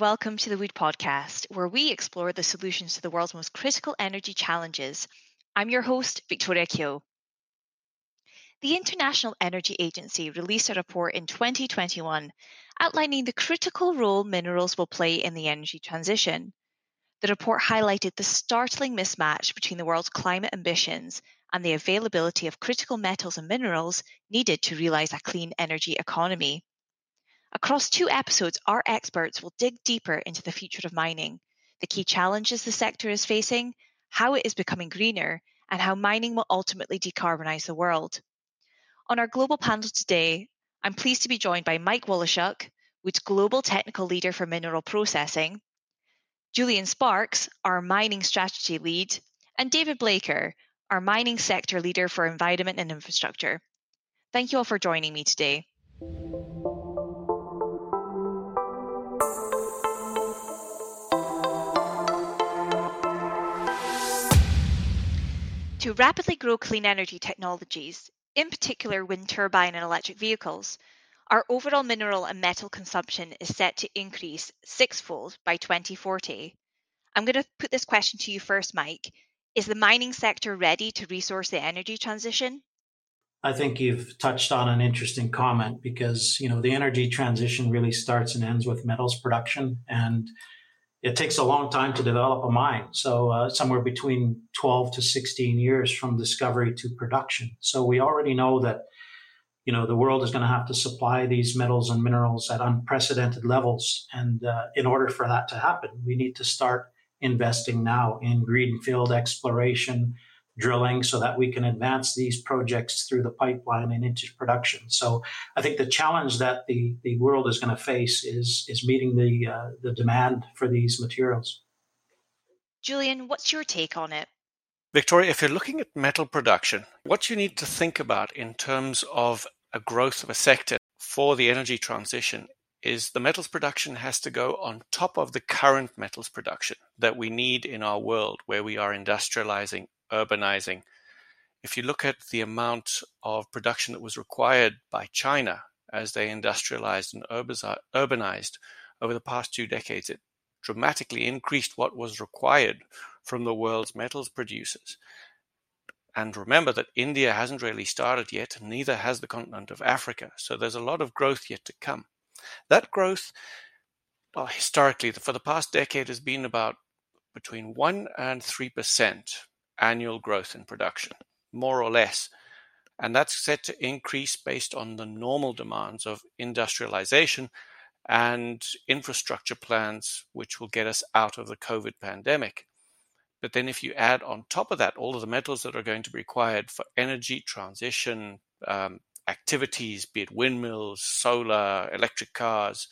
Welcome to the Wood Podcast, where we explore the solutions to the world's most critical energy challenges. I'm your host, Victoria Keogh. The International Energy Agency released a report in 2021 outlining the critical role minerals will play in the energy transition. The report highlighted the startling mismatch between the world's climate ambitions and the availability of critical metals and minerals needed to realize a clean energy economy. Across two episodes, our experts will dig deeper into the future of mining, the key challenges the sector is facing, how it is becoming greener, and how mining will ultimately decarbonize the world. On our global panel today, I'm pleased to be joined by Mike Woloschuk, Wood's Global Technical Leader for Mineral Processing, Julian Sparks, our Mining Strategy Lead, and David Bleiker, our Mining Sector Leader for Environment and Infrastructure. Thank you all for joining me today. Rapidly grow clean energy technologies, in particular wind turbine and electric vehicles, our overall mineral and metal consumption is set to increase sixfold by 2040. I'm going to put this question to you first, Mike. Is the mining sector ready to resource the energy transition? I think you've touched on an interesting comment because, you know, the energy transition really starts and ends with metals production and it takes a long time to develop a mine. So uh, somewhere between 12 to 16 years from discovery to production. So we already know that you know the world is going to have to supply these metals and minerals at unprecedented levels and uh, in order for that to happen we need to start investing now in greenfield exploration drilling so that we can advance these projects through the pipeline and into production. So i think the challenge that the, the world is going to face is is meeting the uh, the demand for these materials. Julian what's your take on it? Victoria, if you're looking at metal production, what you need to think about in terms of a growth of a sector for the energy transition is the metals production has to go on top of the current metals production that we need in our world where we are industrializing, urbanizing. If you look at the amount of production that was required by China as they industrialized and urbanized over the past two decades, it dramatically increased what was required from the world's metals producers. And remember that India hasn't really started yet, neither has the continent of Africa. So there's a lot of growth yet to come. That growth, well, historically, for the past decade, has been about between 1 and 3% annual growth in production, more or less. And that's set to increase based on the normal demands of industrialization and infrastructure plans, which will get us out of the COVID pandemic. But then if you add on top of that all of the metals that are going to be required for energy transition um, activities, be it windmills, solar, electric cars,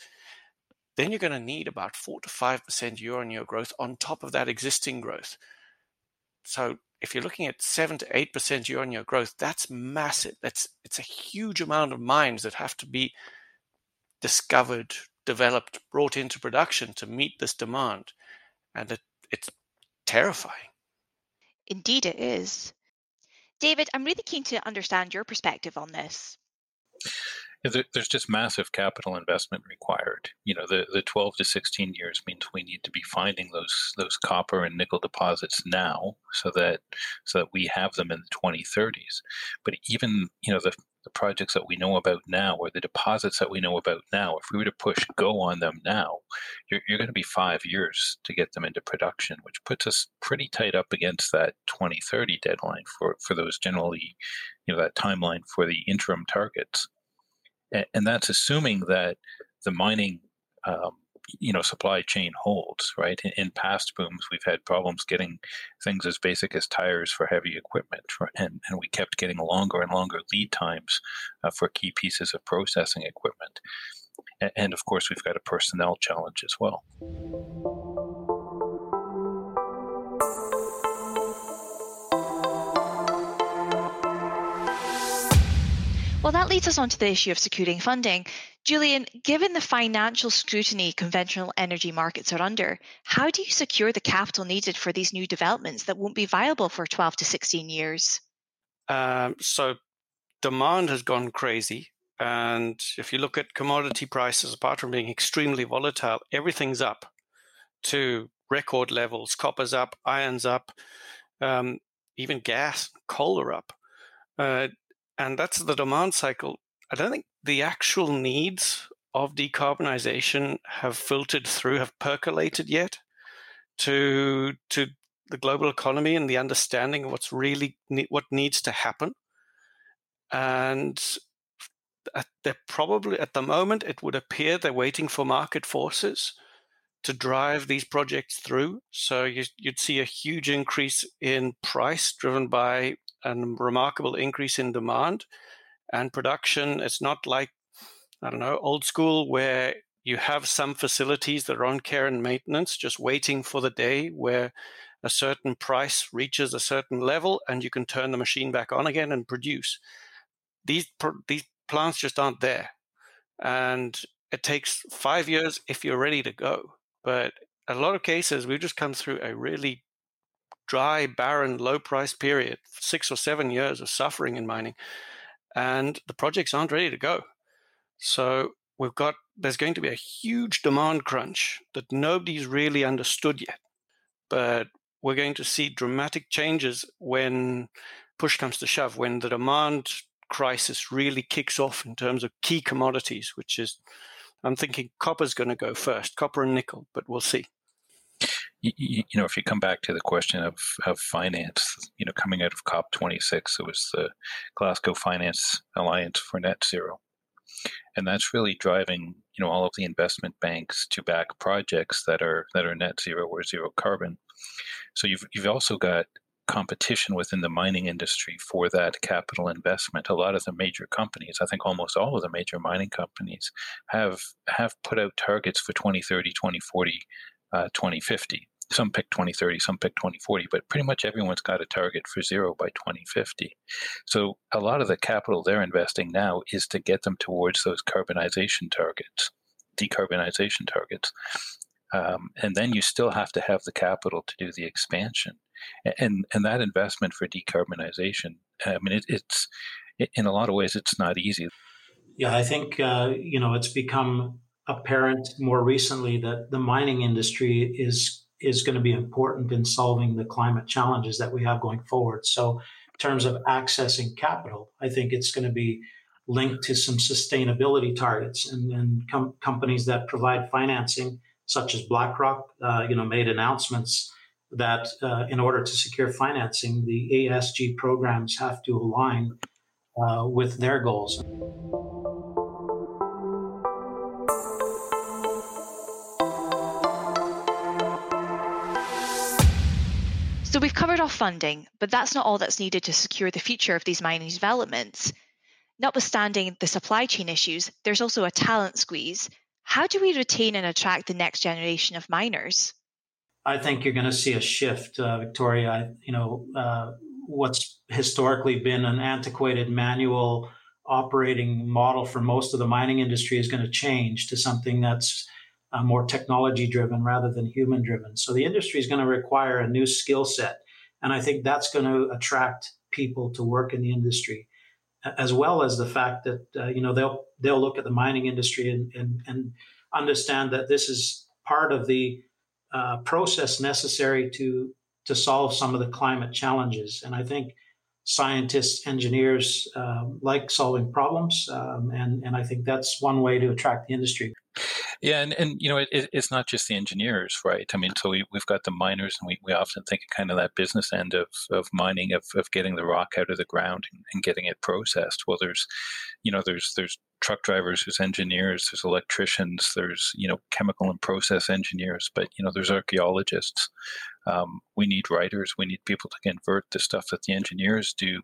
then you're going to need about 4 to 5% year on year growth on top of that existing growth. So if you're looking at 7 to 8% year on year growth, that's massive. That's it's a huge amount of mines that have to be discovered, developed, brought into production to meet this demand. And it, it's terrifying. Indeed, it is. David, I'm really keen to understand your perspective on this. There's just massive capital investment required. You know, the, the 12 to 16 years means we need to be finding those those copper and nickel deposits now, so that so that we have them in the 2030s. But even you know the the projects that we know about now or the deposits that we know about now, if we were to push go on them now, you're, you're going to be five years to get them into production, which puts us pretty tight up against that 2030 deadline for, for those generally, you know, that timeline for the interim targets. And, that's assuming that the mining um, you know supply chain holds right? In, in, past booms we've had problems getting things as basic as tires for heavy equipment and, and we kept getting longer and longer lead times uh, for key pieces of processing equipment. And, and of course we've got a personnel challenge as well Well, that leads us on to the issue of securing funding. Julian, given the financial scrutiny conventional energy markets are under, how do you secure the capital needed for these new developments that won't be viable for 12 to 16 years? Um, so, demand has gone crazy. And if you look at commodity prices, apart from being extremely volatile, everything's up to record levels. Copper's up, iron's up, um, even gas, coal are up. Uh, and that's the demand cycle. I don't think the actual needs of decarbonization have filtered through, have percolated yet to to the global economy and the understanding of what's really what needs to happen. And they're probably at the moment it would appear they're waiting for market forces to drive these projects through. So you, would see a huge increase in price driven by a remarkable increase in demand and production. It's not like I don't know old school where you have some facilities that are on care and maintenance, just waiting for the day where a certain price reaches a certain level and you can turn the machine back on again and produce. These these plants just aren't there, and it takes five years if you're ready to go. But a lot of cases, we've just come through a really dry, barren, low price period, six or seven years of suffering in mining, and the projects aren't ready to go. So we've got there's going to be a huge demand crunch that nobody's really understood yet. But we're going to see dramatic changes when push comes to shove, when the demand crisis really kicks off in terms of key commodities, which is, I'm thinking copper's going to go first, copper and nickel, but we'll see. You, you, know, if you come back to the question of, of finance, you know, coming out of COP26, it was the Glasgow Finance Alliance for Net Zero. And that's really driving, you know, all of the investment banks to back projects that are that are net zero or zero carbon. So you've you've also got competition within the mining industry for that capital investment. A lot of the major companies, I think almost all of the major mining companies, have have put out targets for 2030, 2040, uh, 2050. Some pick 2030, some pick 2040, but pretty much everyone's got a target for zero by 2050. So a lot of the capital they're investing now is to get them towards those carbonization targets, decarbonization targets. Um, and then you still have to have the capital to do the expansion, and and that investment for decarbonization. I mean, it, it's it, in a lot of ways it's not easy. Yeah, I think uh, you know it's become apparent more recently that the mining industry is is going to be important in solving the climate challenges that we have going forward. So, in terms of accessing capital, I think it's going to be linked to some sustainability targets and, and com- companies that provide financing such as BlackRock, uh, you know, made announcements that uh, in order to secure financing, the ESG programs have to align uh, with their goals. So we've covered off funding, but that's not all that's needed to secure the future of these mining developments. Notwithstanding the supply chain issues, there's also a talent squeeze, how do we retain and attract the next generation of miners? I think you're going to see a shift, uh, Victoria. You know, uh, what's historically been an antiquated manual operating model for most of the mining industry is going to change to something that's uh, more technology driven rather than human driven. So the industry is going to require a new skill set. And I think that's going to attract people to work in the industry as well as the fact that uh, you know they'll they'll look at the mining industry and and, and understand that this is part of the uh, process necessary to to solve some of the climate challenges. And I think scientists, engineers uh, like solving problems, um, and and I think that's one way to attract the industry. Yeah, and, and you know, it, it's not just the engineers, right? I mean, so we, we've got the miners, and we, we often think of kind of that business end of, of mining, of, of getting the rock out of the ground and, and getting it processed. Well, there's, you know, there's there's truck drivers, there's engineers, there's electricians, there's you know chemical and process engineers, but you know there's archaeologists. Um, we need writers. We need people to convert the stuff that the engineers do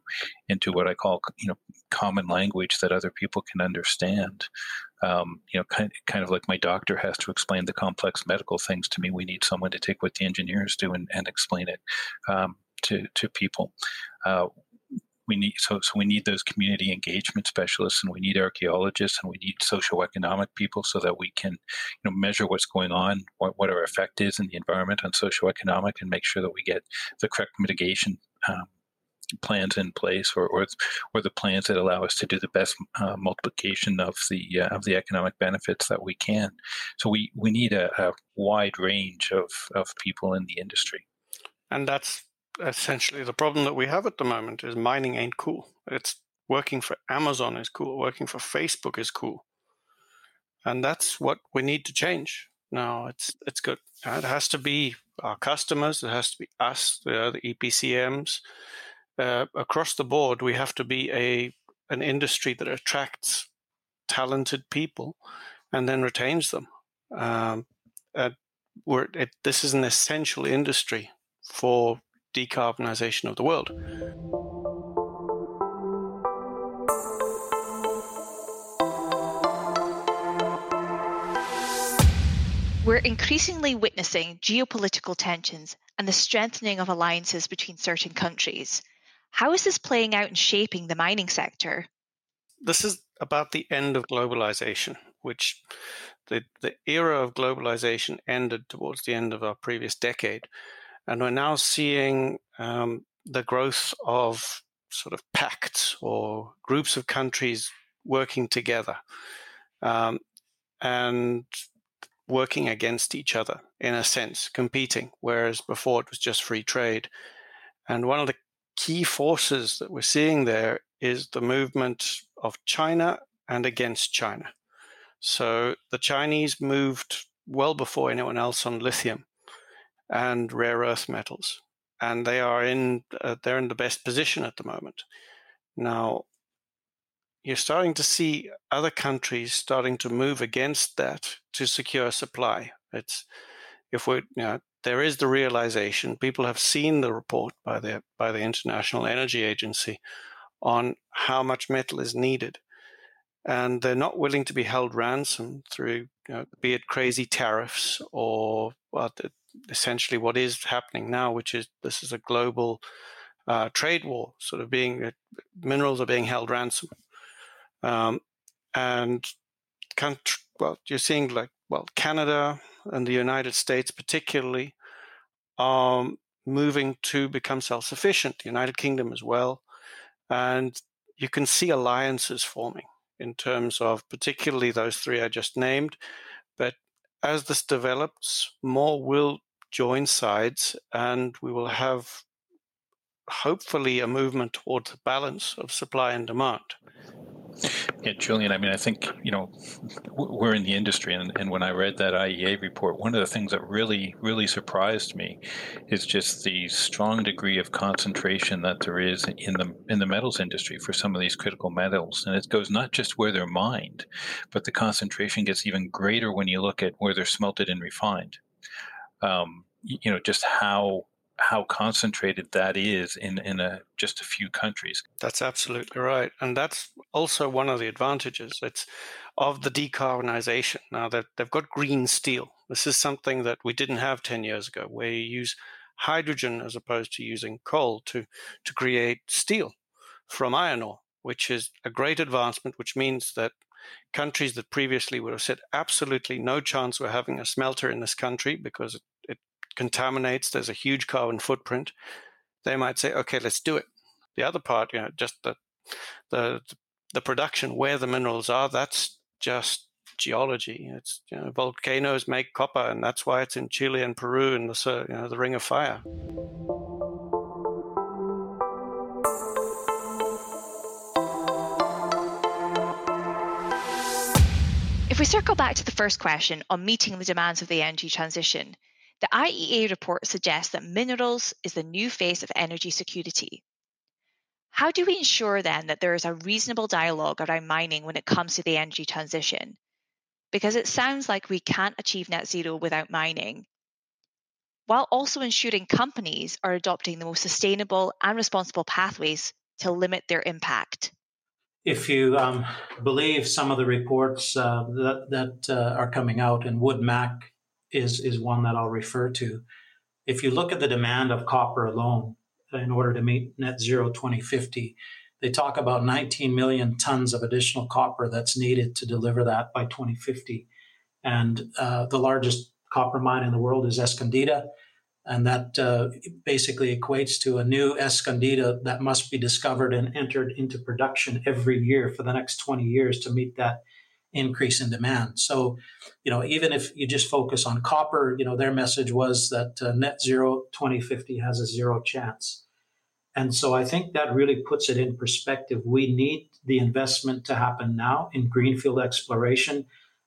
into what I call you know common language that other people can understand. Um, you know, kind kind of like my doctor has to explain the complex medical things to me. We need someone to take what the engineers do and, and explain it um, to to people. Uh, we need so so we need those community engagement specialists and we need archaeologists and we need socioeconomic people so that we can you know measure what's going on what, what our effect is in the environment on socioeconomic and make sure that we get the correct mitigation um, plans in place or, or, or the plans that allow us to do the best uh, multiplication of the uh, of the economic benefits that we can. So we, we need a, a wide range of, of people in the industry. And that's essentially the problem that we have at the moment is mining ain't cool. It's working for Amazon is cool, working for Facebook is cool. And that's what we need to change. Now it's it's good. It has to be our customers, it has to be us, the, the EPCMs, uh, across the board, we have to be a an industry that attracts talented people and then retains them. Um, it, this is an essential industry for decarbonization of the world. We're increasingly witnessing geopolitical tensions and the strengthening of alliances between certain countries. How is this playing out and shaping the mining sector? This is about the end of globalization, which the, the era of globalization ended towards the end of our previous decade. And we're now seeing um, the growth of sort of pacts or groups of countries working together um, and working against each other in a sense, competing, whereas before it was just free trade. And one of the key forces that we're seeing there is the movement of China and against China. So the Chinese moved well before anyone else on lithium and rare earth metals, and they are in uh, they're in the best position at the moment. Now, you're starting to see other countries starting to move against that to secure supply. It's if we you know, there is the realization people have seen the report by the by the International Energy Agency on how much metal is needed, and they're not willing to be held ransom through you know, be it crazy tariffs or well, essentially what is happening now, which is this is a global uh, trade war, sort of being uh, minerals are being held ransom, um, and country, well, you're seeing like well Canada, and the United States, particularly, are moving to become self sufficient, the United Kingdom as well. And you can see alliances forming in terms of particularly those three I just named. But as this develops, more will join sides and we will have hopefully a movement towards balance of supply and demand. Yeah, Julian, I mean, I think, you know, we're in the industry, and, and when I read that IEA report, one of the things that really, really surprised me is just the strong degree of concentration that there is in the in the metals industry for some of these critical metals. And it goes not just where they're mined, but the concentration gets even greater when you look at where they're smelted and refined. Um, you know, just how how concentrated that is in in a just a few countries. That's absolutely right, and that's also one of the advantages. It's of the decarbonization. Now that they've got green steel, this is something that we didn't have ten years ago, where you use hydrogen as opposed to using coal to to create steel from iron ore, which is a great advancement. Which means that countries that previously would have said absolutely no chance we're having a smelter in this country because contaminates, there's a huge carbon footprint, they might say, okay, let's do it. The other part, you know, just the the the production where the minerals are, that's just geology. It's you know, volcanoes make copper, and that's why it's in Chile and Peru in the you know, the Ring of Fire. If we circle back to the first question on meeting the demands of the energy transition, the IEA report suggests that minerals is the new face of energy security. How do we ensure then that there is a reasonable dialogue around mining when it comes to the energy transition? Because it sounds like we can't achieve net zero without mining, while also ensuring companies are adopting the most sustainable and responsible pathways to limit their impact. If you um, believe some of the reports uh, that, that uh, are coming out, and WoodMac is, is one that I'll refer to. If you look at the demand of copper alone in order to meet net zero 2050, they talk about 19 million tons of additional copper that's needed to deliver that by 2050. And uh, the largest copper mine in the world is Escondida. And that uh, basically equates to a new Escondida that must be discovered and entered into production every year for the next 20 years to meet that increase in demand. So, you know, even if you just focus on copper, you know, their message was that uh, net zero 2050 has a zero chance. And so I think that really puts it in perspective. We need the investment to happen now in greenfield exploration.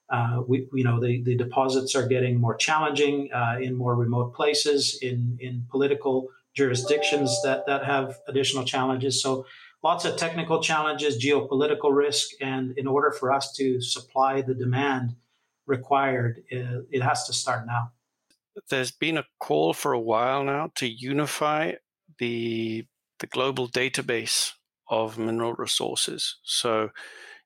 Uh, we, you know, the, the deposits are getting more challenging uh, in more remote places, in, in political jurisdictions that, that have additional challenges. So lots of technical challenges, geopolitical risk, and in order for us to supply the demand required, uh, it has to start now. There's been a call for a while now to unify the the global database of mineral resources. So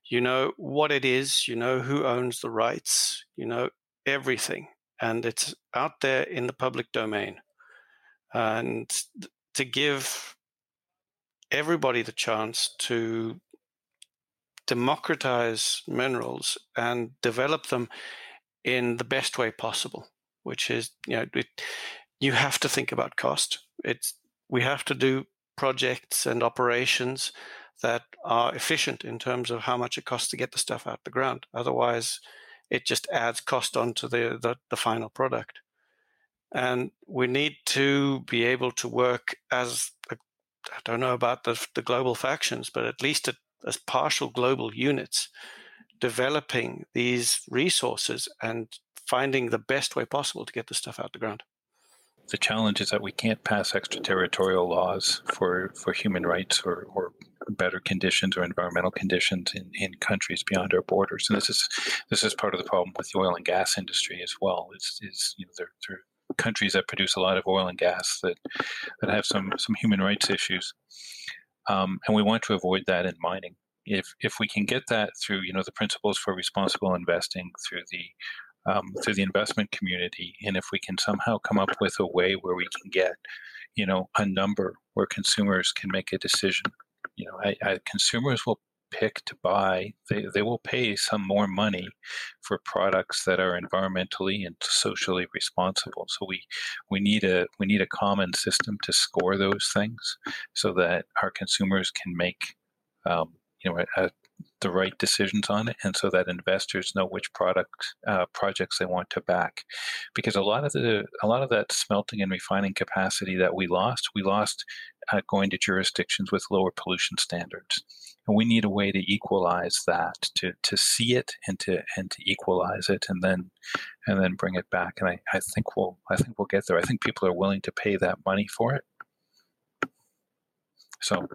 you know what it is, you know who owns the rights, you know everything, and it's out there in the public domain. And to give everybody the chance to democratize minerals and develop them in the best way possible, which is, you know, it, you have to think about cost. It's we have to do projects and operations that are efficient in terms of how much it costs to get the stuff out the ground. Otherwise, it just adds cost onto the, the, the final product. And we need to be able to work as a I don't know about the, the global factions, but at least as partial global units, developing these resources and finding the best way possible to get the stuff out the ground. The challenge is that we can't pass extraterritorial laws for, for human rights or, or better conditions or environmental conditions in, in countries beyond our borders. And this is this is part of the problem with the oil and gas industry as well. Is is you know they're, they're countries that produce a lot of oil and gas that that have some some human rights issues, um, and we want to avoid that in mining. If if we can get that through you know the principles for responsible investing through the um, through the investment community, and if we can somehow come up with a way where we can get you know a number where consumers can make a decision, you know, I, I, consumers will pick to buy, they, they will pay some more money for products that are environmentally and socially responsible. So we we need a we need a common system to score those things so that our consumers can make um, you know a, the right decisions on it, and so that investors know which product uh, projects they want to back. Because a lot of the a lot of that smelting and refining capacity that we lost, we lost uh, going to jurisdictions with lower pollution standards, and we need a way to equalize that, to to see it and to and to equalize it, and then and then bring it back. And I, I think we'll I think we'll get there. I think people are willing to pay that money for it. So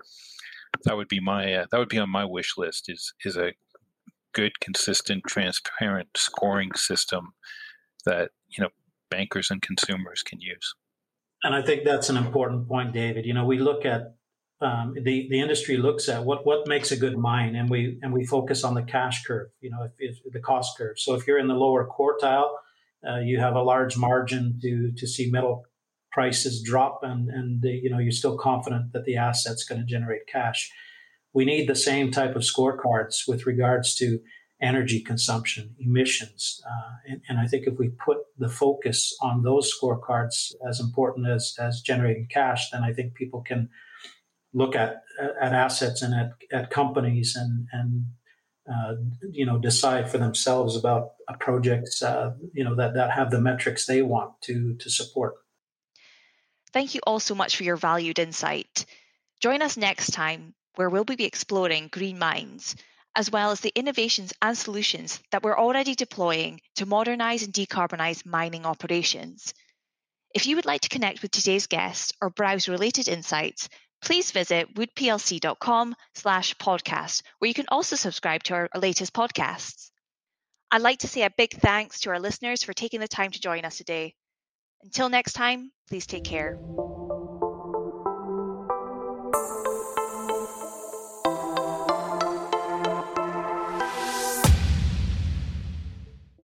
that would be my uh, that would be on my wish list is is a good consistent transparent scoring system that you know bankers and consumers can use and i think that's an important point david. You know we look at um, the the industry looks at what what makes a good mine and we and we focus on the cash curve you know if, if the cost curve. So if you're in the lower quartile uh, you have a large margin to to see metal prices drop and and the, you know you're still confident that the asset's going to generate cash. We need the same type of scorecards with regards to energy consumption emissions uh, and, and, i think if we put the focus on those scorecards as important as as generating cash then i think people can look at at assets and at, at companies and and uh, you know decide for themselves about projects uh, you know that that have the metrics they want to to support Thank you all so much for your valued insight. Join us next time where we'll be exploring green mines, as well as the innovations and solutions that we're already deploying to modernise and decarbonise mining operations. If you would like to connect with today's guest or browse related insights, please visit woodplc.com slash podcast, where you can also subscribe to our latest podcasts. I'd like to say a big thanks to our listeners for taking the time to join us today. Until next time, please take care.